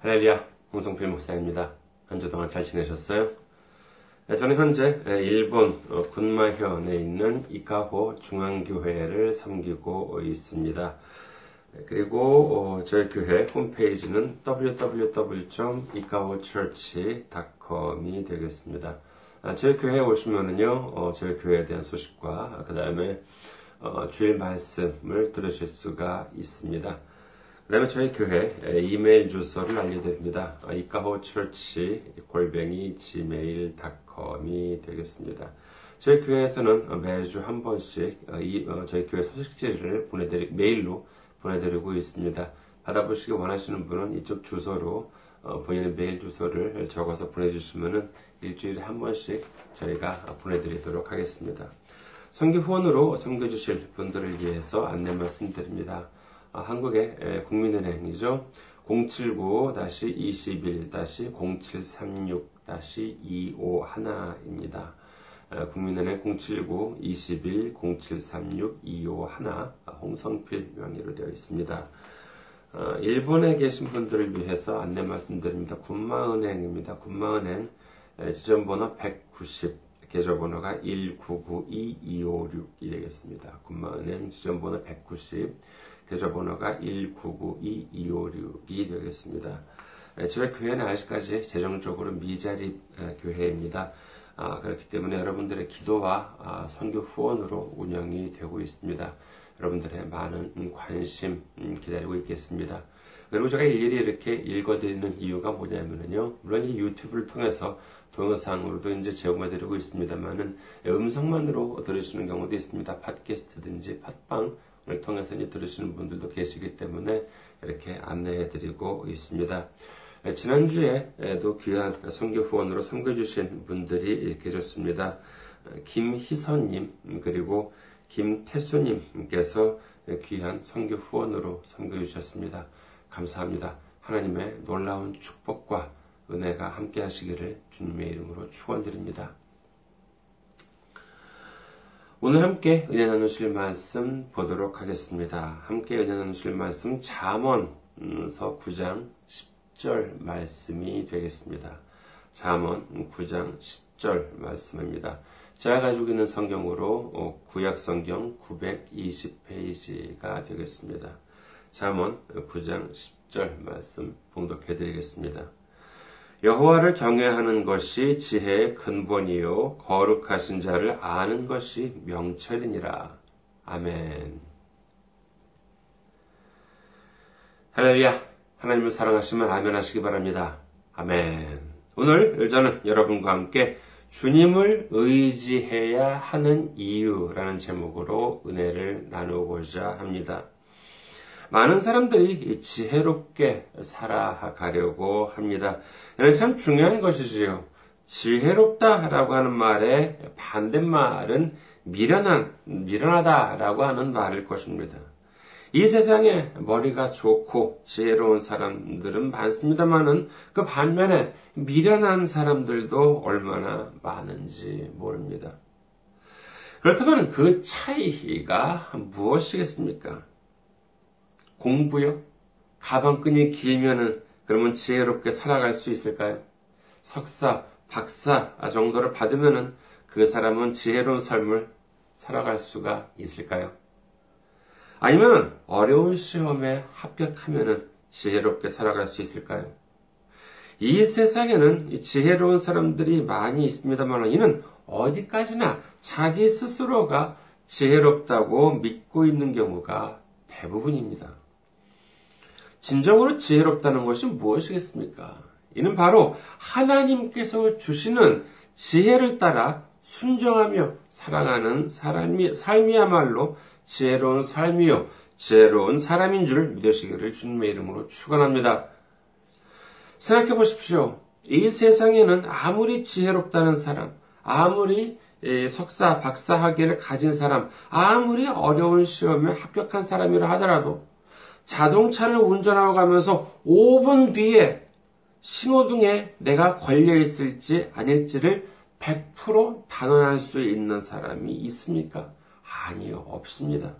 할렐루야, 홍성필 목사입니다. 한 주 동안 잘 지내셨어요? 네, 저는 현재 일본 군마현에 있는 이카호 중앙교회를 섬기고 있습니다. 네, 그리고 저희 교회 홈페이지는 www.ikahochurch.com이 되겠습니다. 아, 저희 교회에 오시면은요, 저희 교회에 대한 소식과 그 다음에 주일 말씀을 들으실 수가 있습니다. 그 다음에 저희 교회 이메일 주소를 알려드립니다. 이카호처치 골뱅이 gmail.com이 되겠습니다. 저희 교회에서는 매주 한 번씩 어, 어, 저희 교회 소식지를 보내드리, 메일로 보내드리고 있습니다. 받아보시기 원하시는 분은 이쪽 주소로 어, 본인의 메일 주소를 적어서 보내주시면 일주일에 한 번씩 저희가 보내드리도록 하겠습니다. 선교 후원으로 섬겨주실 분들을 위해서 안내 말씀드립니다. 아, 한국의 국민은행이죠. 079-21-0736-251입니다. 국민은행 079-21-0736-251 홍성필 명의로 되어 있습니다. 어, 일본에 계신 분들을 위해서 안내 말씀드립니다. 군마은행입니다. 군마은행 지점번호 190, 계좌번호가 1992256이 되겠습니다. 군마은행 지점번호 190, 계좌번호가 1992256이 되겠습니다. 저희 교회는 아직까지 재정적으로 미자립 교회입니다. 아, 그렇기 때문에 여러분들의 기도와 아, 선교 후원으로 운영이 되고 있습니다. 여러분들의 많은 관심 음, 기다리고 있겠습니다. 그리고 제가 일일이 이렇게 읽어드리는 이유가 뭐냐면요. 물론 이 유튜브를 통해서 동영상으로도 이제 제공해드리고 있습니다만은 음성만으로 들으시는 경우도 있습니다. 팟캐스트든지 팟빵 을 통해서 들으시는 분들도 계시기 때문에 이렇게 안내해 드리고 있습니다. 지난주에도 귀한 선교 후원으로 섬겨주신 분들이 계셨습니다. 김희선님 그리고 김태수님께서 귀한 선교 후원으로 섬겨주셨습니다. 감사합니다. 하나님의 놀라운 축복과 은혜가 함께 하시기를 주님의 이름으로 축원드립니다. 오늘 함께 은혜 나누실 말씀 보도록 하겠습니다. 함께 은혜 나누실 말씀 잠언서 9장 10절 말씀이 되겠습니다. 잠언 9장 10절 말씀입니다. 제가 가지고 있는 성경으로 어, 구약 성경 920페이지가 되겠습니다. 잠언 9장 10절 말씀 봉독해 드리겠습니다. 여호와를 경외하는 것이 지혜의 근본이요 거룩하신 자를 아는 것이 명철이니라. 아멘. 할렐루야. 하나님을 사랑하시면 아멘 하시기 바랍니다. 아멘. 오늘 저는 여러분과 함께 주님을 의지해야 하는 이유라는 제목으로 은혜를 나누고자 합니다. 많은 사람들이 지혜롭게 살아가려고 합니다. 이는 참 중요한 것이지요. 지혜롭다라고 하는 말의 반대말은 미련한, 미련하다라고 하는 말일 것입니다. 이 세상에 머리가 좋고 지혜로운 사람들은 많습니다만은 그 반면에 미련한 사람들도 얼마나 많은지 모릅니다. 그렇다면 그 차이가 무엇이겠습니까? 공부요? 가방끈이 길면은 그러면 지혜롭게 살아갈 수 있을까요? 석사, 박사 정도를 받으면은 그 사람은 지혜로운 삶을 살아갈 수가 있을까요? 아니면 어려운 시험에 합격하면은 지혜롭게 살아갈 수 있을까요? 이 세상에는 지혜로운 사람들이 많이 있습니다만 이는 어디까지나 자기 스스로가 지혜롭다고 믿고 있는 경우가 대부분입니다. 진정으로 지혜롭다는 것이 무엇이겠습니까? 이는 바로 하나님께서 주시는 지혜를 따라 순정하며 살아가는 사람이, 삶이야말로 지혜로운 삶이요, 지혜로운 사람인 줄 믿으시기를 주님의 이름으로 축원합니다. 생각해 보십시오. 이 세상에는 아무리 지혜롭다는 사람, 아무리 석사, 박사 학위를 가진 사람, 아무리 어려운 시험에 합격한 사람이라 하더라도 자동차를 운전하고 가면서 5분 뒤에 신호등에 내가 걸려 있을지 아닐지를 100% 단언할 수 있는 사람이 있습니까? 아니요, 없습니다.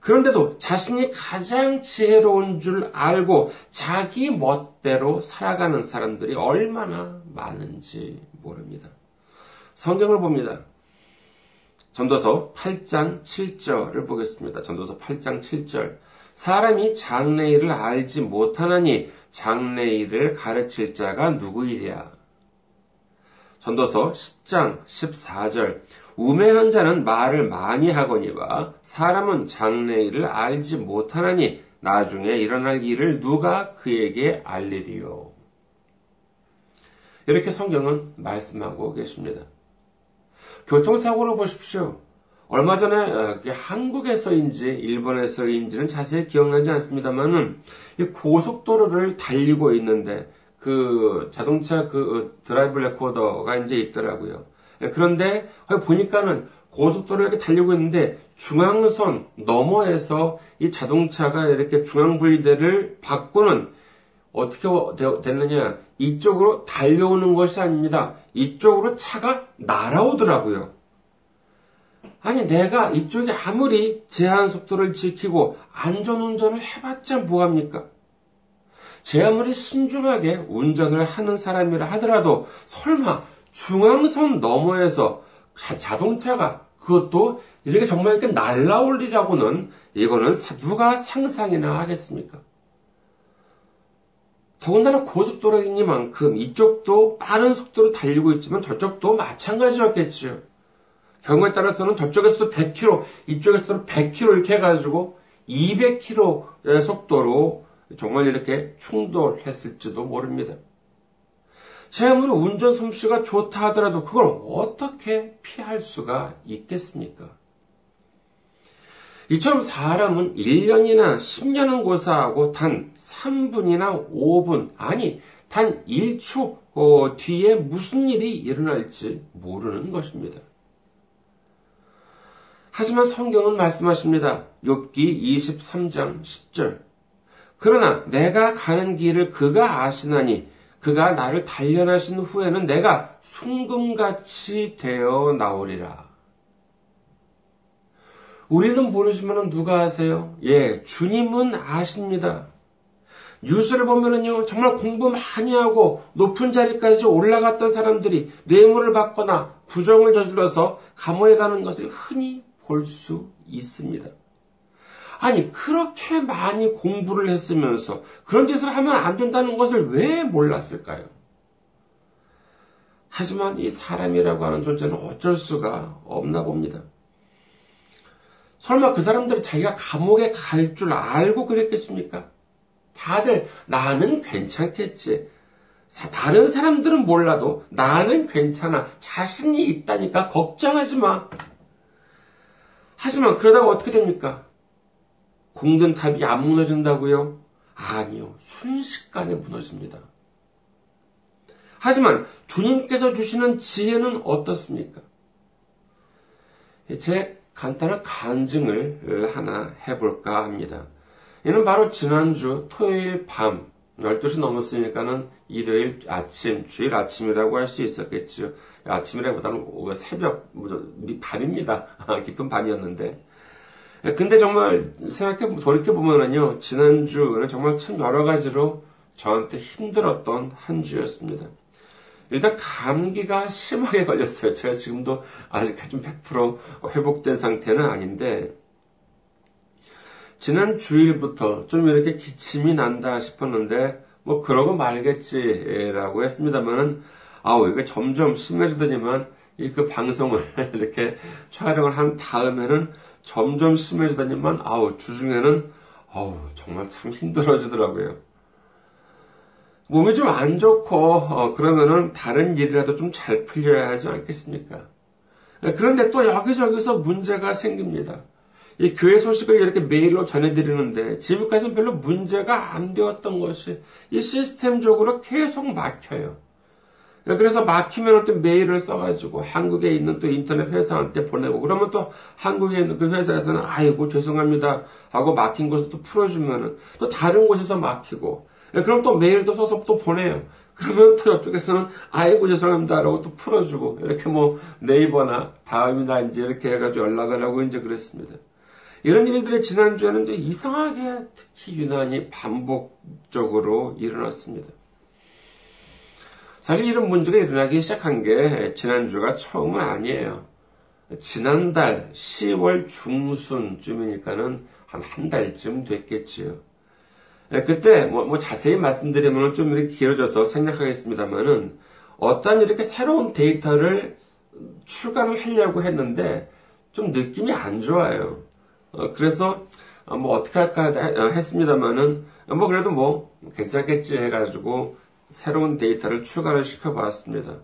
그런데도 자신이 가장 지혜로운 줄 알고 자기 멋대로 살아가는 사람들이 얼마나 많은지 모릅니다. 성경을 봅니다. 전도서 8장 7절을 보겠습니다. 전도서 8장 7절. 사람이 장래일을 알지 못하나니 장래일을 가르칠 자가 누구이랴. 전도서 10장 14절. 우매한 자는 말을 많이 하거니와 사람은 장래일을 알지 못하나니 나중에 일어날 일을 누가 그에게 알리리요. 이렇게 성경은 말씀하고 계십니다. 교통사고를 보십시오. 얼마 전에 어, 한국에서인지 일본에서인지는 자세히 기억나지 않습니다만은 고속도로를 달리고 있는데 그 자동차 그 드라이브 레코더가 이제 있더라고요. 예, 그런데 보니까는 고속도로 이렇게 달리고 있는데 중앙선 너머에서 이 자동차가 이렇게 중앙 분리대를 바꾸는 어떻게 됐느냐 이쪽으로 달려오는 것이 아닙니다. 이쪽으로 차가 날아오더라고요. 아니 내가 이쪽에 아무리 제한 속도를 지키고 안전운전을 해봤자 뭐합니까? 제 아무리 신중하게 운전을 하는 사람이라 하더라도 설마 중앙선 너머에서 자동차가 그것도 이렇게 정말 이렇게 날라올리라고는 이거는 누가 상상이나 하겠습니까? 더군다나 고속도로이니만큼 이쪽도 빠른 속도로 달리고 있지만 저쪽도 마찬가지였겠지요. 경우에 따라서는 저쪽에서도 100km, 이쪽에서도 100km 이렇게 해가지고 200km의 속도로 정말 이렇게 충돌했을지도 모릅니다. 제 아무리 운전 솜씨가 좋다 하더라도 그걸 어떻게 피할 수가 있겠습니까? 이처럼 사람은 1년이나 10년은 고사하고 단 3분이나 5분, 아니, 단 1초 어, 뒤에 무슨 일이 일어날지 모르는 것입니다. 하지만 성경은 말씀하십니다. 욥기 23장 10절. 그러나 내가 가는 길을 그가 아시나니 그가 나를 단련하신 후에는 내가 순금같이 되어 나오리라. 우리는 모르지만 누가 아세요? 예, 주님은 아십니다. 뉴스를 보면은요, 정말 공부 많이 하고 높은 자리까지 올라갔던 사람들이 뇌물을 받거나 부정을 저질러서 감옥에 가는 것을 흔히 볼 수 있습니다. 아니, 그렇게 많이 공부를 했으면서 그런 짓을 하면 안 된다는 것을 왜 몰랐을까요? 하지만 이 사람이라고 하는 존재는 어쩔 수가 없나 봅니다. 설마 그 사람들이 자기가 감옥에 갈 줄 알고 그랬겠습니까? 다들 나는 괜찮겠지. 다른 사람들은 몰라도 나는 괜찮아. 자신이 있다니까 걱정하지 마. 하지만 그러다가 어떻게 됩니까? 공든 탑이 안 무너진다고요? 아니요. 순식간에 무너집니다. 하지만 주님께서 주시는 지혜는 어떻습니까? 제 간단한 간증을 하나 해볼까 합니다. 이는 바로 지난주 토요일 밤 12시 넘었으니까는 일요일 아침, 주일 아침이라고 할 수 있었겠죠. 아침이라기보다는 새벽, 밤입니다. 깊은 밤이었는데. 예, 근데 정말 생각해 돌이켜 보면은요 지난주는 정말 참 여러 가지로 저한테 힘들었던 한 주였습니다. 일단 감기가 심하게 걸렸어요. 제가 지금도 아직까지 좀100% 회복된 상태는 아닌데 지난 주일부터 좀 이렇게 기침이 난다 싶었는데 뭐 그러고 말겠지라고 했습니다만은 아우 이게 점점 심해지더니만 이 그 방송을 이렇게 촬영을 한 다음에는 점점 심해지더니만 아우 주중에는 아우 정말 참 힘들어지더라고요. 몸이 좀 안 좋고 어, 그러면은 다른 일이라도 좀 잘 풀려야 하지 않겠습니까? 그런데 또 여기저기서 문제가 생깁니다. 이 교회 소식을 이렇게 메일로 전해드리는데 지금까지는 별로 문제가 안 되었던 것이 이 시스템적으로 계속 막혀요. 그래서 막히면 또 메일을 써가지고 한국에 있는 또 인터넷 회사한테 보내고 그러면 또 한국에 있는 그 회사에서는 아이고 죄송합니다 하고 막힌 것을 또 풀어주면은 또 다른 곳에서 막히고 그럼 또 메일 도 써서 또 보내요. 그러면 또 옆쪽에서는 아이고 죄송합니다라고 또 풀어주고 이렇게 뭐 네이버나 다음이나 이제 이렇게 해가지고 연락을 하고 이제 그랬습니다. 이런 일들이 지난주에는 좀 이상하게 특히 유난히 반복적으로 일어났습니다. 사실 이런 문제가 일어나기 시작한 게 지난주가 처음은 아니에요. 지난달 10월 중순쯤이니까는 한 한 달쯤 됐겠지요. 예, 그때 뭐, 뭐 자세히 말씀드리면 좀 이렇게 길어져서 생략하겠습니다만은 어떤 이렇게 새로운 데이터를 출간을 하려고 했는데 좀 느낌이 안 좋아요. 어, 그래서 어, 뭐 어떻게 할까 어, 했습니다만은 뭐 그래도 뭐 괜찮겠지 해가지고 새로운 데이터를 추가를 시켜봤습니다.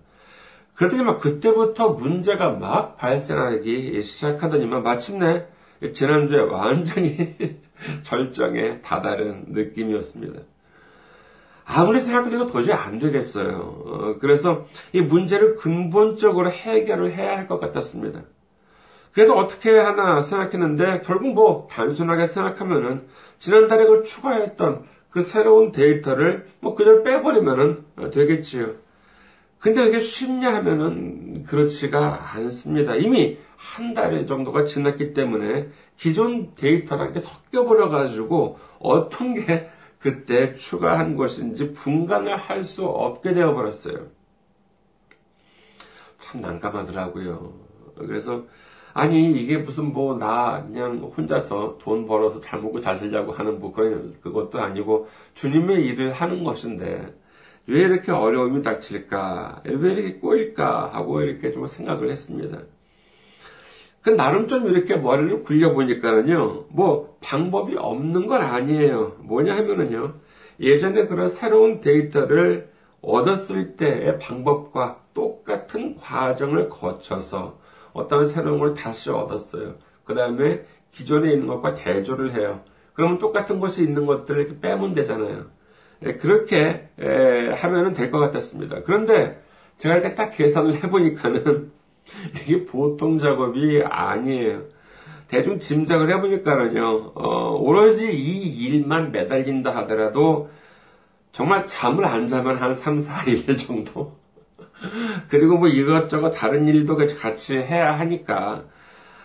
그랬더니 막 그때부터 문제가 막 발생하기 시작하더니만 마침내 지난주에 완전히 절정에 다다른 느낌이었습니다. 아무리 생각해도 도저히 안 되겠어요. 어, 그래서 이 문제를 근본적으로 해결을 해야 할 것 같았습니다. 그래서 어떻게 하나 생각했는데 결국 뭐 단순하게 생각하면은 지난달에 그 추가했던 그 새로운 데이터를 뭐 그대로 빼버리면은 되겠지요. 근데 이게 쉽냐 하면은 그렇지가 않습니다. 이미 한 달 정도가 지났기 때문에 기존 데이터랑 섞여버려가지고 어떤 게 그때 추가한 것인지 분간을 할 수 없게 되어버렸어요. 참 난감하더라고요. 그래서 아니 이게 무슨 뭐 나 그냥 혼자서 돈 벌어서 잘 먹고 잘 살려고 하는 뭐 그런 그것도 아니고 주님의 일을 하는 것인데 왜 이렇게 어려움이 닥칠까 왜 이렇게 꼬일까 하고 이렇게 좀 생각을 했습니다. 그 나름 좀 이렇게 머리를 굴려 보니까는요 뭐 방법이 없는 건 아니에요. 뭐냐 하면은요 예전에 그런 새로운 데이터를 얻었을 때의 방법과 똑같은 과정을 거쳐서 어떤 새로운 걸 다시 얻었어요. 그 다음에 기존에 있는 것과 대조를 해요. 그러면 똑같은 것이 있는 것들을 이렇게 빼면 되잖아요. 예, 그렇게 하면 될것 같았습니다. 그런데 제가 이렇게 딱 계산을 해보니까는 이게 보통 작업이 아니에요. 대충 짐작을 해보니까는요, 어, 오로지 이 일만 매달린다 하더라도 정말 잠을 안 자면 한 3, 4일 정도 그리고 뭐 이것저것 다른 일도 같이 해야 하니까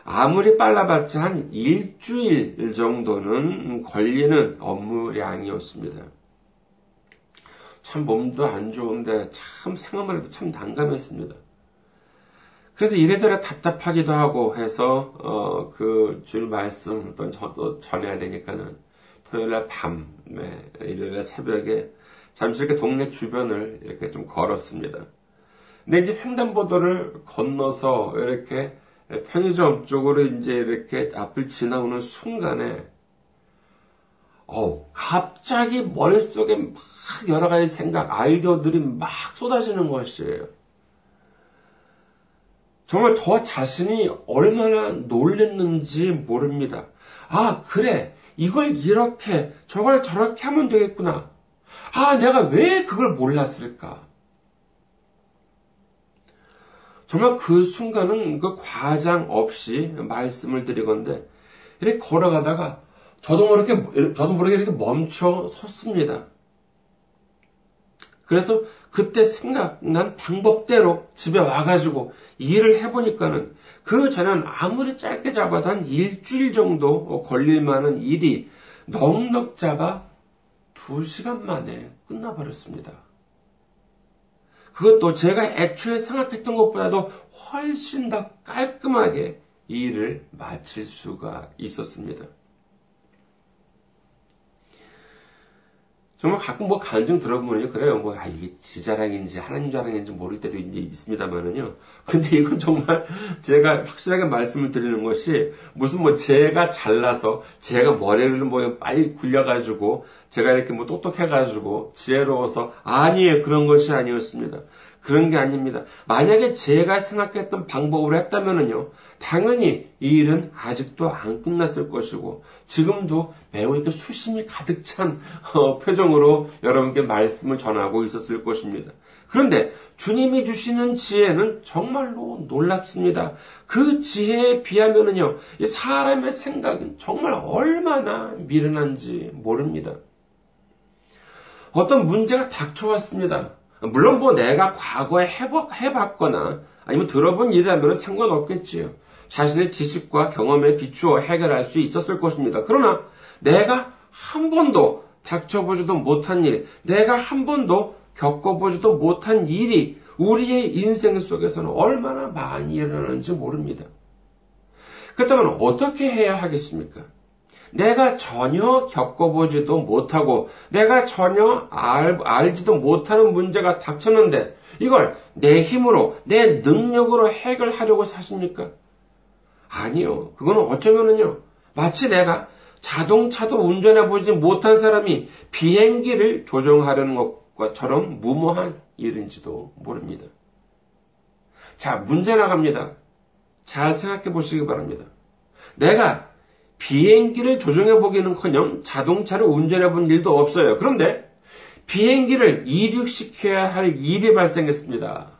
아무리 빨라봤자 한 일주일 정도는 걸리는 업무량이었습니다. 참 몸도 안 좋은데 참 생각만 해도 참 난감했습니다. 그래서 이래저래 답답하기도 하고 해서 어, 그 줄 말씀 어떤 저도 전해야 되니까는 토요일 날 밤에 일요일 새벽에 잠시 이렇게 동네 주변을 이렇게 좀 걸었습니다. 근데 이제 횡단보도를 건너서 이렇게 편의점 쪽으로 이제 이렇게 앞을 지나오는 순간에 어 갑자기 머릿속에 막 여러 가지 생각, 아이디어들이 막 쏟아지는 것이에요. 정말 저 자신이 얼마나 놀랬는지 모릅니다. 아, 그래. 이걸 이렇게, 저걸 저렇게 하면 되겠구나. 아, 내가 왜 그걸 몰랐을까? 정말 그 순간은 그 과장 없이 말씀을 드리건데 이렇게 걸어가다가 저도 모르게 저도 모르게 이렇게 멈춰 섰습니다. 그래서 그때 생각난 방법대로 집에 와가지고 일을 해보니까는 그 전에는 아무리 짧게 잡아도 한 일주일 정도 걸릴 만한 일이 넉넉 잡아 두 시간 만에 끝나버렸습니다. 그것도 제가 애초에 생각했던 것보다도 훨씬 더 깔끔하게 이 일을 마칠 수가 있었습니다. 정말 가끔 뭐 간증 들어보면요. 그래요. 뭐, 아, 이게 지 자랑인지 하나님 자랑인지 모를 때도 이제 있습니다만은요. 근데 이건 정말 제가 확실하게 말씀을 드리는 것이 무슨 뭐 제가 잘나서 제가 머리를 뭐 빨리 굴려가지고 제가 이렇게 뭐 똑똑해가지고 지혜로워서 아니에요. 그런 것이 아니었습니다. 그런 게 아닙니다. 만약에 제가 생각했던 방법으로 했다면은요, 당연히 이 일은 아직도 안 끝났을 것이고, 지금도 매우 이렇게 수심이 가득 찬 어, 표정으로 여러분께 말씀을 전하고 있었을 것입니다. 그런데 주님이 주시는 지혜는 정말로 놀랍습니다. 그 지혜에 비하면은요, 사람의 생각은 정말 얼마나 미련한지 모릅니다. 어떤 문제가 닥쳐왔습니다. 물론 뭐 내가 과거에 해봤, 해봤거나 아니면 들어본 일이라면 상관없겠지요. 자신의 지식과 경험에 비추어 해결할 수 있었을 것입니다. 그러나 내가 한 번도 닥쳐보지도 못한 일, 내가 한 번도 겪어보지도 못한 일이 우리의 인생 속에서는 얼마나 많이 일어나는지 모릅니다. 그렇다면 어떻게 해야 하겠습니까? 내가 전혀 겪어보지도 못하고 내가 전혀 알, 알지도 못하는 문제가 닥쳤는데 이걸 내 힘으로 내 능력으로 해결하려고 사십니까? 아니요. 그거는 어쩌면은요. 마치 내가 자동차도 운전해 보지 못한 사람이 비행기를 조종하려는 것과처럼 무모한 일인지도 모릅니다. 자, 문제 나갑니다. 잘 생각해 보시기 바랍니다. 내가 비행기를 조종해 보기는 커녕 자동차를 운전해 본 일도 없어요. 그런데 비행기를 이륙시켜야 할 일이 발생했습니다.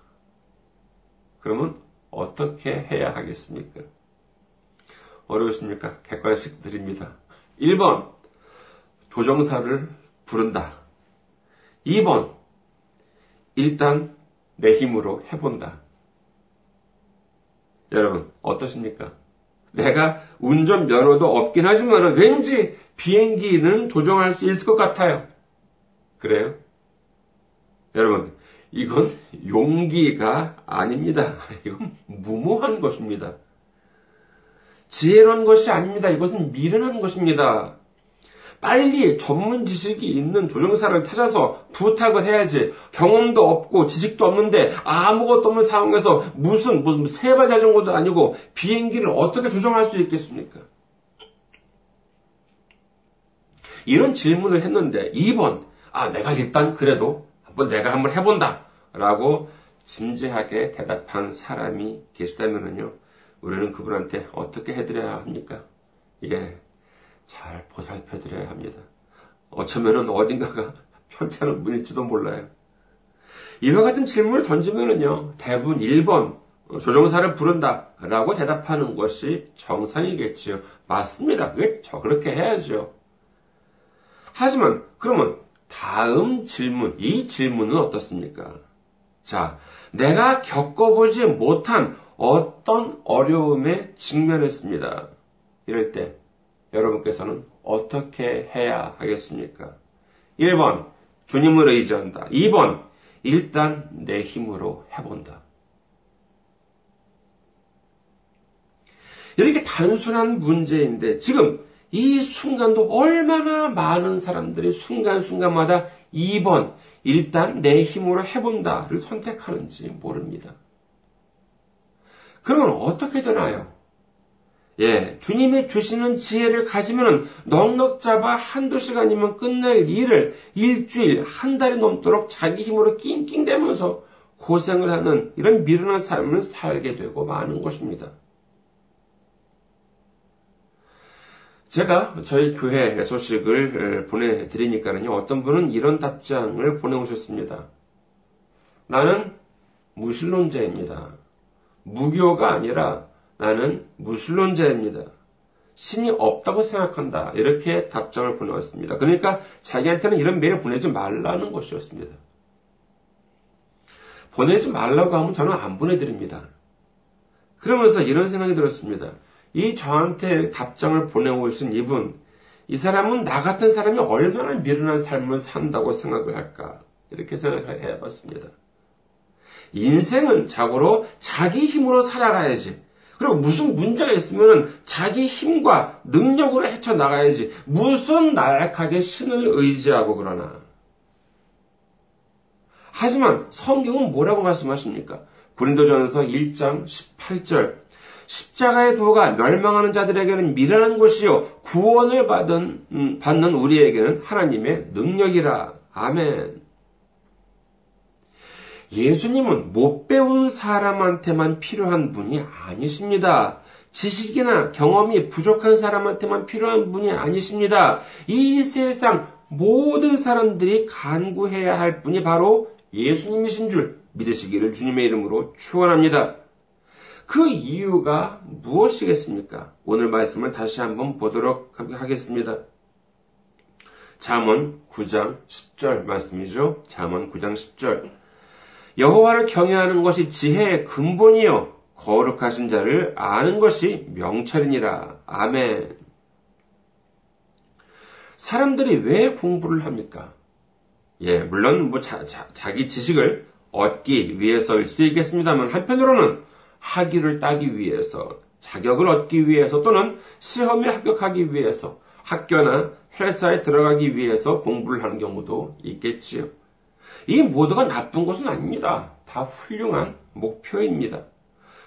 그러면 어떻게 해야 하겠습니까? 어려우십니까? 객관식 드립니다. 1번, 조정사를 부른다. 2번, 일단 내 힘으로 해본다. 여러분, 어떠십니까? 내가 운전 면허도 없긴 하지만 왠지 비행기는 조종할 수 있을 것 같아요. 그래요? 여러분, 이건 용기가 아닙니다. 이건 무모한 것입니다. 지혜로운 것이 아닙니다. 이것은 미련한 것입니다. 빨리 전문 지식이 있는 조종사를 찾아서 부탁을 해야지. 경험도 없고 지식도 없는데 아무것도 없는 상황에서 무슨 무슨 세발 자전거도 아니고 비행기를 어떻게 조종할 수 있겠습니까? 이런 질문을 했는데 2번 아 내가 일단 그래도 한번 내가 한번 해본다 라고 진지하게 대답한 사람이 계시다면요 우리는 그분한테 어떻게 해드려야 합니까? 예, 잘 보살펴 드려야 합니다. 어쩌면은 어딘가가 편찮은 분일지도 몰라요. 이와 같은 질문을 던지면은요, 대부분 1번, 조종사를 부른다. 라고 대답하는 것이 정상이겠지요. 맞습니다. 그게 저 그렇게 해야죠. 하지만, 그러면 다음 질문, 이 질문은 어떻습니까? 자, 내가 겪어보지 못한 어떤 어려움에 직면했습니다. 이럴 때, 여러분께서는 어떻게 해야 하겠습니까? 1번, 주님을 의지한다. 2번, 일단 내 힘으로 해본다. 이렇게 단순한 문제인데 지금 이 순간도 얼마나 많은 사람들이 순간순간마다 2번, 일단 내 힘으로 해본다를 선택하는지 모릅니다. 그러면 어떻게 되나요? 예, 주님이 주시는 지혜를 가지면 넉넉 잡아 한두 시간이면 끝낼 일을 일주일, 한 달이 넘도록 자기 힘으로 낑낑대면서 고생을 하는 이런 미련한 삶을 살게 되고 마는 것입니다. 제가 저희 교회 소식을 보내드리니까요. 어떤 분은 이런 답장을 보내오셨습니다. 나는 무신론자입니다. 무교가 아니라 나는 무신론자입니다. 신이 없다고 생각한다. 이렇게 답장을 보내왔습니다. 그러니까 자기한테는 이런 메일 보내지 말라는 것이었습니다. 보내지 말라고 하면 저는 안 보내드립니다. 그러면서 이런 생각이 들었습니다. 이 저한테 답장을 보내오신 이분, 이 사람은 나 같은 사람이 얼마나 미련한 삶을 산다고 생각을 할까? 이렇게 생각을 해봤습니다. 인생은 자고로 자기 힘으로 살아가야지. 그리고 무슨 문제가 있으면 자기 힘과 능력으로 헤쳐나가야지. 무슨 나약하게 신을 의지하고 그러나. 하지만 성경은 뭐라고 말씀하십니까? 고린도전서 1장 18절. 십자가의 도가 멸망하는 자들에게는 미련한 것이요 구원을 받은 음, 받는 우리에게는 하나님의 능력이라. 아멘. 예수님은 못 배운 사람한테만 필요한 분이 아니십니다. 지식이나 경험이 부족한 사람한테만 필요한 분이 아니십니다. 이 세상 모든 사람들이 간구해야 할 분이 바로 예수님이신 줄 믿으시기를 주님의 이름으로 축원합니다. 그 이유가 무엇이겠습니까? 오늘 말씀을 다시 한번 보도록 하겠습니다. 잠언 9장 10절 말씀이죠. 잠언 9장 10절. 여호와를 경외하는 것이 지혜의 근본이요 거룩하신 자를 아는 것이 명철이니라. 아멘. 사람들이 왜 공부를 합니까? 예, 물론 뭐 자, 자, 기 지식을 얻기 위해서일 수도 있겠습니다만 한편으로는 학위를 따기 위해서, 자격을 얻기 위해서 또는 시험에 합격하기 위해서 학교나 회사에 들어가기 위해서 공부를 하는 경우도 있겠지요. 이 모두가 나쁜 것은 아닙니다. 다 훌륭한 목표입니다.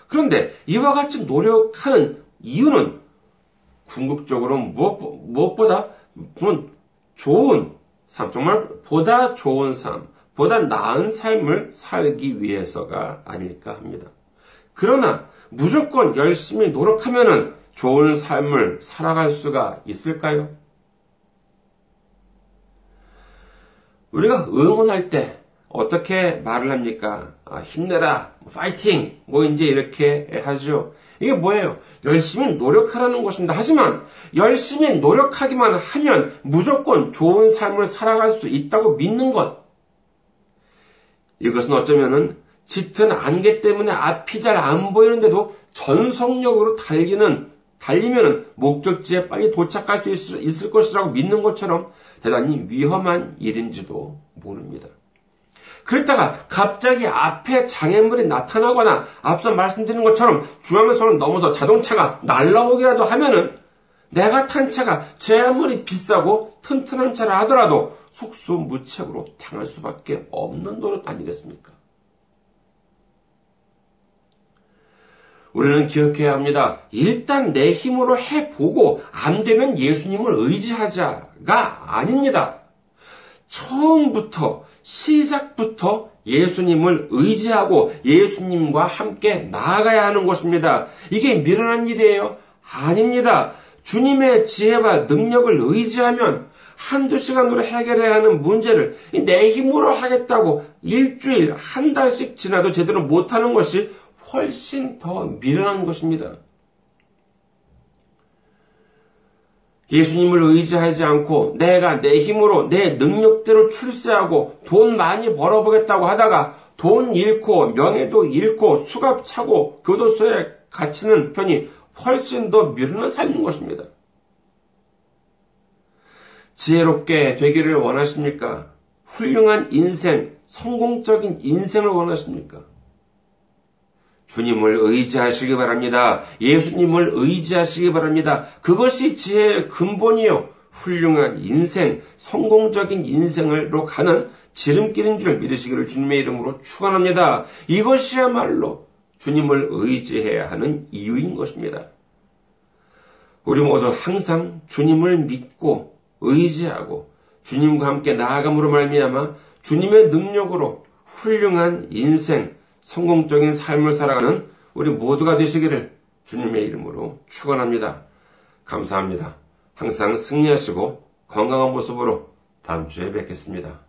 그런데 이와 같이 노력하는 이유는 궁극적으로 무엇, 무엇보다 좋은 삶, 정말 보다 좋은 삶, 보다 나은 삶을 살기 위해서가 아닐까 합니다. 그러나 무조건 열심히 노력하면 좋은 삶을 살아갈 수가 있을까요? 우리가 응원할 때 어떻게 말을 합니까? 아, 힘내라, 파이팅, 뭐 이제 이렇게 하죠. 이게 뭐예요? 열심히 노력하라는 것입니다. 하지만 열심히 노력하기만 하면 무조건 좋은 삶을 살아갈 수 있다고 믿는 것. 이것은 어쩌면은 짙은 안개 때문에 앞이 잘 안 보이는데도 전속력으로 달리는 달리면은 목적지에 빨리 도착할 수 있을, 있을 것이라고 믿는 것처럼 대단히 위험한 일인지도 모릅니다. 그랬다가 갑자기 앞에 장애물이 나타나거나 앞서 말씀드린 것처럼 중앙선을 넘어서 자동차가 날라오기라도 하면은 내가 탄 차가 제 아무리 비싸고 튼튼한 차라 하더라도 속수무책으로 당할 수밖에 없는 노릇 아니겠습니까? 우리는 기억해야 합니다. 일단 내 힘으로 해보고 안 되면 예수님을 의지하자가 아닙니다. 처음부터 시작부터 예수님을 의지하고 예수님과 함께 나아가야 하는 것입니다. 이게 미련한 일이에요? 아닙니다. 주님의 지혜와 능력을 의지하면 한두 시간으로 해결해야 하는 문제를 내 힘으로 하겠다고 일주일, 한 달씩 지나도 제대로 못하는 것이 훨씬 더 미련한 것입니다. 예수님을 의지하지 않고 내가 내 힘으로 내 능력대로 출세하고 돈 많이 벌어보겠다고 하다가 돈 잃고 명예도 잃고 수갑 차고 교도소에 갇히는 편이 훨씬 더 미루는 삶인 것입니다. 지혜롭게 되기를 원하십니까? 훌륭한 인생, 성공적인 인생을 원하십니까? 주님을 의지하시기 바랍니다. 예수님을 의지하시기 바랍니다. 그것이 지혜의 근본이요. 훌륭한 인생, 성공적인 인생으로 가는 지름길인 줄 믿으시기를 주님의 이름으로 축원합니다. 이것이야말로 주님을 의지해야 하는 이유인 것입니다. 우리 모두 항상 주님을 믿고 의지하고 주님과 함께 나아감으로 말미암아 주님의 능력으로 훌륭한 인생, 성공적인 삶을 살아가는 우리 모두가 되시기를 주님의 이름으로 축원합니다. 감사합니다. 항상 승리하시고 건강한 모습으로 다음 주에 뵙겠습니다.